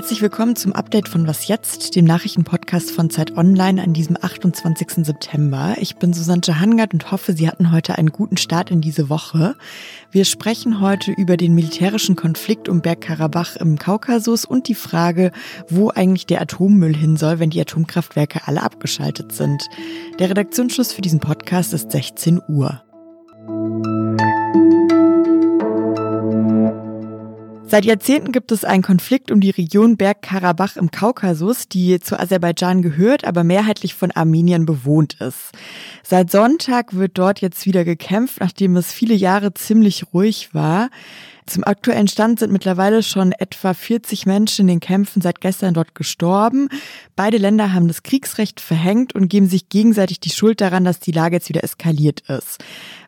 Herzlich willkommen zum Update von Was jetzt, dem Nachrichtenpodcast von Zeit Online an diesem 28. September. Ich bin Susanne Hangard und hoffe, Sie hatten heute einen guten Start in diese Woche. Wir sprechen heute über den militärischen Konflikt um Bergkarabach im Kaukasus und die Frage, wo eigentlich der Atommüll hin soll, wenn die Atomkraftwerke alle abgeschaltet sind. Der Redaktionsschluss für diesen Podcast ist 16 Uhr. Seit Jahrzehnten gibt es einen Konflikt um die Region Bergkarabach im Kaukasus, die zu Aserbaidschan gehört, aber mehrheitlich von Armenien bewohnt ist. Seit Sonntag wird dort jetzt wieder gekämpft, nachdem es viele Jahre ziemlich ruhig war. Zum aktuellen Stand sind mittlerweile schon etwa 40 Menschen in den Kämpfen seit gestern dort gestorben. Beide Länder haben das Kriegsrecht verhängt und geben sich gegenseitig die Schuld daran, dass die Lage jetzt wieder eskaliert ist.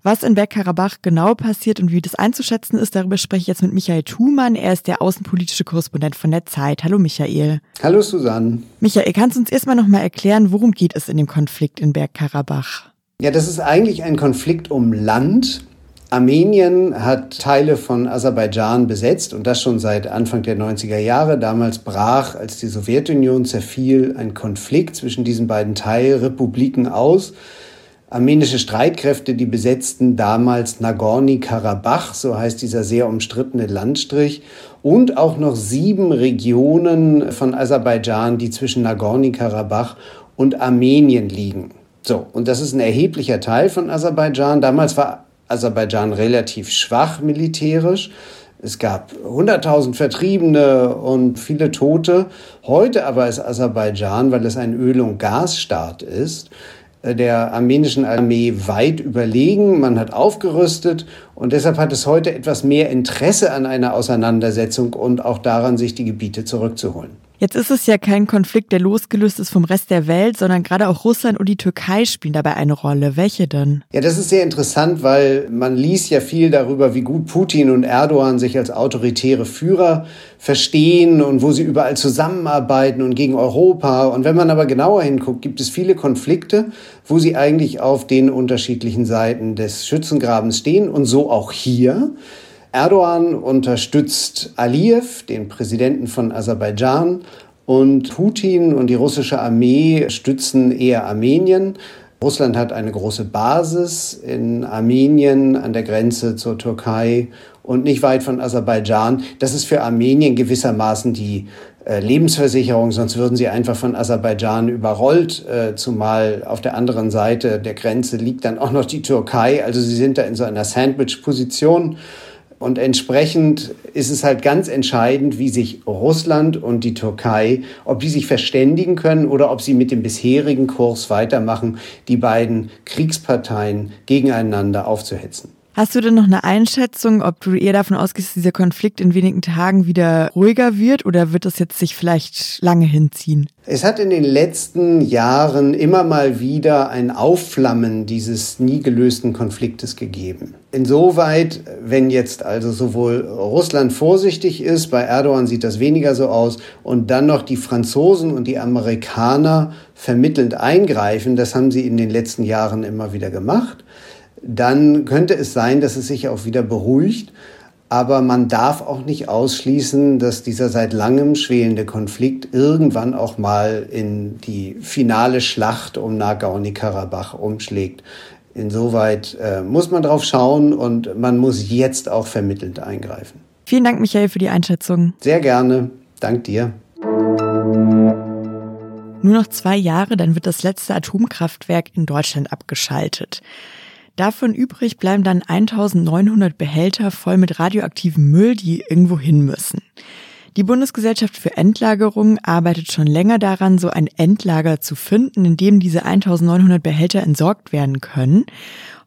Was in Bergkarabach genau passiert und wie das einzuschätzen ist, darüber spreche ich jetzt mit Michael Thumann. Er ist der außenpolitische Korrespondent von der Zeit. Hallo Michael. Hallo Susanne. Michael, kannst du uns erstmal nochmal erklären, worum geht es in dem Konflikt in Bergkarabach? Ja, das ist eigentlich ein Konflikt um Land. Armenien hat Teile von Aserbaidschan besetzt und das schon seit Anfang der 90er Jahre. Damals brach, als die Sowjetunion zerfiel, ein Konflikt zwischen diesen beiden Teilrepubliken aus. Armenische Streitkräfte, die besetzten damals Nagorny-Karabach, so heißt dieser sehr umstrittene Landstrich, und auch noch sieben Regionen von Aserbaidschan, die zwischen Nagorny-Karabach und Armenien liegen. So, und das ist ein erheblicher Teil von Aserbaidschan. Damals war Aserbaidschan relativ schwach militärisch. Es gab 100.000 Vertriebene und viele Tote. Heute aber ist Aserbaidschan, weil es ein Öl- und Gasstaat ist, äh, der armenischen Armee weit überlegen. Man hat aufgerüstet und deshalb hat es heute etwas mehr Interesse an einer Auseinandersetzung und auch daran, sich die Gebiete zurückzuholen. Jetzt ist es ja kein Konflikt, der losgelöst ist vom Rest der Welt, sondern gerade auch Russland und die Türkei spielen dabei eine Rolle. Welche denn? Ja, das ist sehr interessant, weil man liest ja viel darüber, wie gut Putin und Erdogan sich als autoritäre Führer verstehen und wo sie überall zusammenarbeiten und gegen Europa. Und wenn man aber genauer hinguckt, gibt es viele Konflikte, wo sie eigentlich auf den unterschiedlichen Seiten des Schützengrabens stehen und so auch hier. Erdogan unterstützt Aliyev, den Präsidenten von Aserbaidschan, und Putin und die russische Armee stützen eher Armenien. Russland hat eine große Basis in Armenien an der Grenze zur Türkei und nicht weit von Aserbaidschan. Das ist für Armenien gewissermaßen die äh, Lebensversicherung, sonst würden sie einfach von Aserbaidschan überrollt, äh, zumal auf der anderen Seite der Grenze liegt dann auch noch die Türkei. Also sie sind da in so einer Sandwich-Position. Und entsprechend ist es halt ganz entscheidend, wie sich Russland und die Türkei, ob die sich verständigen können oder ob sie mit dem bisherigen Kurs weitermachen, die beiden Kriegsparteien gegeneinander aufzuhetzen. Hast du denn noch eine Einschätzung, ob du eher davon ausgehst, dass dieser Konflikt in wenigen Tagen wieder ruhiger wird oder wird das jetzt sich vielleicht lange hinziehen? Es hat in den letzten Jahren immer mal wieder ein Aufflammen dieses nie gelösten Konfliktes gegeben. Insoweit, wenn jetzt also sowohl Russland vorsichtig ist, bei Erdogan sieht das weniger so aus, und dann noch die Franzosen und die Amerikaner vermittelnd eingreifen, das haben sie in den letzten Jahren immer wieder gemacht, dann könnte es sein, dass es sich auch wieder beruhigt. Aber man darf auch nicht ausschließen, dass dieser seit langem schwelende Konflikt irgendwann auch mal in die finale Schlacht um Nagorny-Karabach umschlägt. Insoweit äh, muss man drauf schauen und man muss jetzt auch vermittelnd eingreifen. Vielen Dank, Michael, für die Einschätzung. Sehr gerne. Dank dir. Nur noch zwei Jahre, dann wird das letzte Atomkraftwerk in Deutschland abgeschaltet. Davon übrig bleiben dann 1900 Behälter voll mit radioaktivem Müll, die irgendwo hin müssen. Die Bundesgesellschaft für Endlagerung arbeitet schon länger daran, so ein Endlager zu finden, in dem diese 1900 Behälter entsorgt werden können.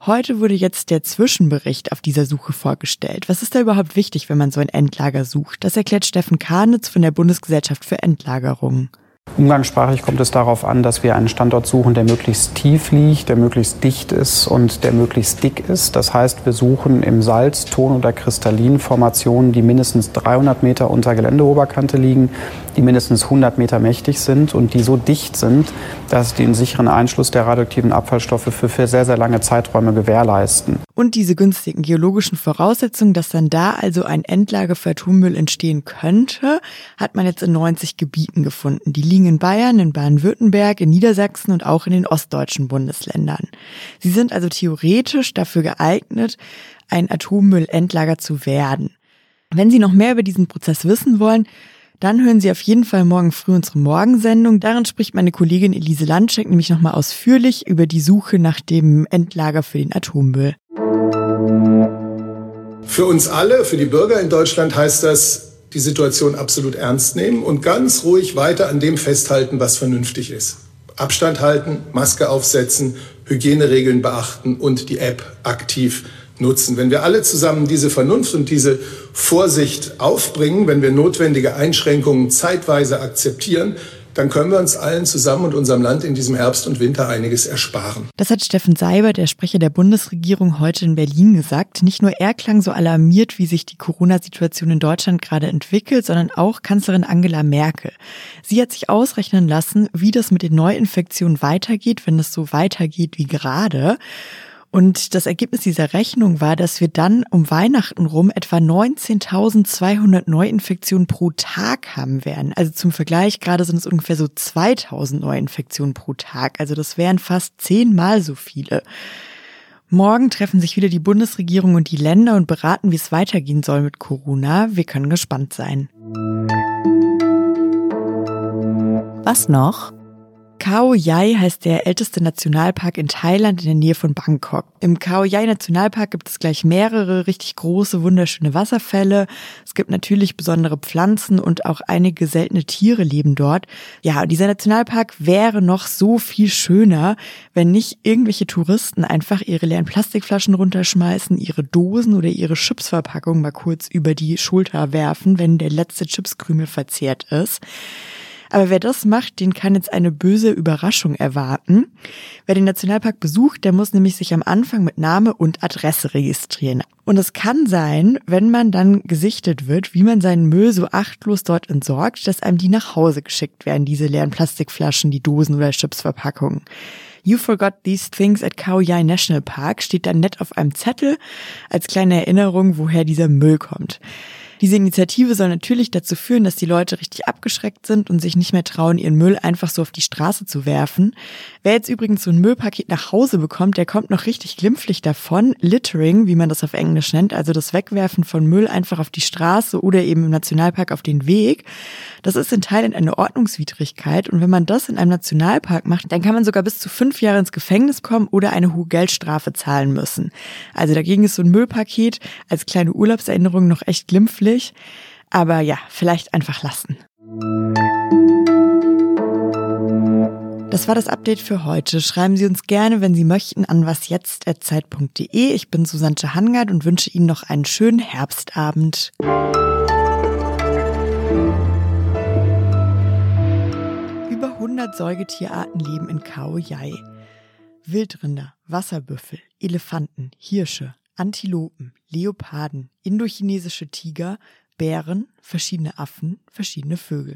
Heute wurde jetzt der Zwischenbericht auf dieser Suche vorgestellt. Was ist da überhaupt wichtig, wenn man so ein Endlager sucht? Das erklärt Steffen Karnitz von der Bundesgesellschaft für Endlagerung. Umgangssprachlich kommt es darauf an, dass wir einen Standort suchen, der möglichst tief liegt, der möglichst dicht ist und der möglichst dick ist. Das heißt, wir suchen im Salz-, Ton- oder Kristallinformationen, die mindestens 300 Meter unter Geländeoberkante liegen, die mindestens 100 Meter mächtig sind und die so dicht sind, dass die den sicheren Einschluss der radioaktiven Abfallstoffe für sehr, sehr lange Zeiträume gewährleisten. Und diese günstigen geologischen Voraussetzungen, dass dann da also ein Endlager für Atommüll entstehen könnte, hat man jetzt in 90 Gebieten gefunden. Die liegen in Bayern, in Baden-Württemberg, in Niedersachsen und auch in den ostdeutschen Bundesländern. Sie sind also theoretisch dafür geeignet, ein Atommüllendlager zu werden. Wenn Sie noch mehr über diesen Prozess wissen wollen, dann hören Sie auf jeden Fall morgen früh unsere Morgensendung. Darin spricht meine Kollegin Elise Landscheck nämlich nochmal ausführlich über die Suche nach dem Endlager für den Atommüll. Für uns alle, für die Bürger in Deutschland heißt das, die Situation absolut ernst nehmen und ganz ruhig weiter an dem festhalten, was vernünftig ist. Abstand halten, Maske aufsetzen, Hygieneregeln beachten und die App aktiv nutzen. Wenn wir alle zusammen diese Vernunft und diese Vorsicht aufbringen, wenn wir notwendige Einschränkungen zeitweise akzeptieren, dann können wir uns allen zusammen und unserem Land in diesem Herbst und Winter einiges ersparen. Das hat Steffen Seiber, der Sprecher der Bundesregierung, heute in Berlin gesagt. Nicht nur er klang so alarmiert, wie sich die Corona-Situation in Deutschland gerade entwickelt, sondern auch Kanzlerin Angela Merkel. Sie hat sich ausrechnen lassen, wie das mit den Neuinfektionen weitergeht, wenn es so weitergeht wie gerade. Und das Ergebnis dieser Rechnung war, dass wir dann um Weihnachten rum etwa 19.200 Neuinfektionen pro Tag haben werden. Also zum Vergleich, gerade sind es ungefähr so 2.000 Neuinfektionen pro Tag. Also das wären fast zehnmal so viele. Morgen treffen sich wieder die Bundesregierung und die Länder und beraten, wie es weitergehen soll mit Corona. Wir können gespannt sein. Was noch? Khao Yai heißt der älteste Nationalpark in Thailand in der Nähe von Bangkok. Im Khao Yai Nationalpark gibt es gleich mehrere richtig große, wunderschöne Wasserfälle. Es gibt natürlich besondere Pflanzen und auch einige seltene Tiere leben dort. Ja, dieser Nationalpark wäre noch so viel schöner, wenn nicht irgendwelche Touristen einfach ihre leeren Plastikflaschen runterschmeißen, ihre Dosen oder ihre Chipsverpackung mal kurz über die Schulter werfen, wenn der letzte Chipskrümel verzehrt ist. Aber wer das macht, den kann jetzt eine böse Überraschung erwarten. Wer den Nationalpark besucht, der muss nämlich sich am Anfang mit Name und Adresse registrieren. Und es kann sein, wenn man dann gesichtet wird, wie man seinen Müll so achtlos dort entsorgt, dass einem die nach Hause geschickt werden, diese leeren Plastikflaschen, die Dosen oder Chipsverpackungen. You forgot these things at Khao Yai National Park steht dann nett auf einem Zettel als kleine Erinnerung, woher dieser Müll kommt. Diese Initiative soll natürlich dazu führen, dass die Leute richtig abgeschreckt sind und sich nicht mehr trauen, ihren Müll einfach so auf die Straße zu werfen. Wer jetzt übrigens so ein Müllpaket nach Hause bekommt, der kommt noch richtig glimpflich davon. Littering, wie man das auf Englisch nennt, also das Wegwerfen von Müll einfach auf die Straße oder eben im Nationalpark auf den Weg. Das ist in Thailand eine Ordnungswidrigkeit und wenn man das in einem Nationalpark macht, dann kann man sogar bis zu fünf Jahre ins Gefängnis kommen oder eine hohe Geldstrafe zahlen müssen. Also dagegen ist so ein Müllpaket als kleine Urlaubserinnerung noch echt glimpflich möglich. Aber ja, vielleicht einfach lassen. Das war das Update für heute. Schreiben Sie uns gerne, wenn Sie möchten, an wasjetzt.zeit.de. Ich bin Susanne Hangard und wünsche Ihnen noch einen schönen Herbstabend. Über 100 Säugetierarten leben in Khao Yai. Wildrinder, Wasserbüffel, Elefanten, Hirsche, Antilopen, Leoparden, indochinesische Tiger, Bären, verschiedene Affen, verschiedene Vögel.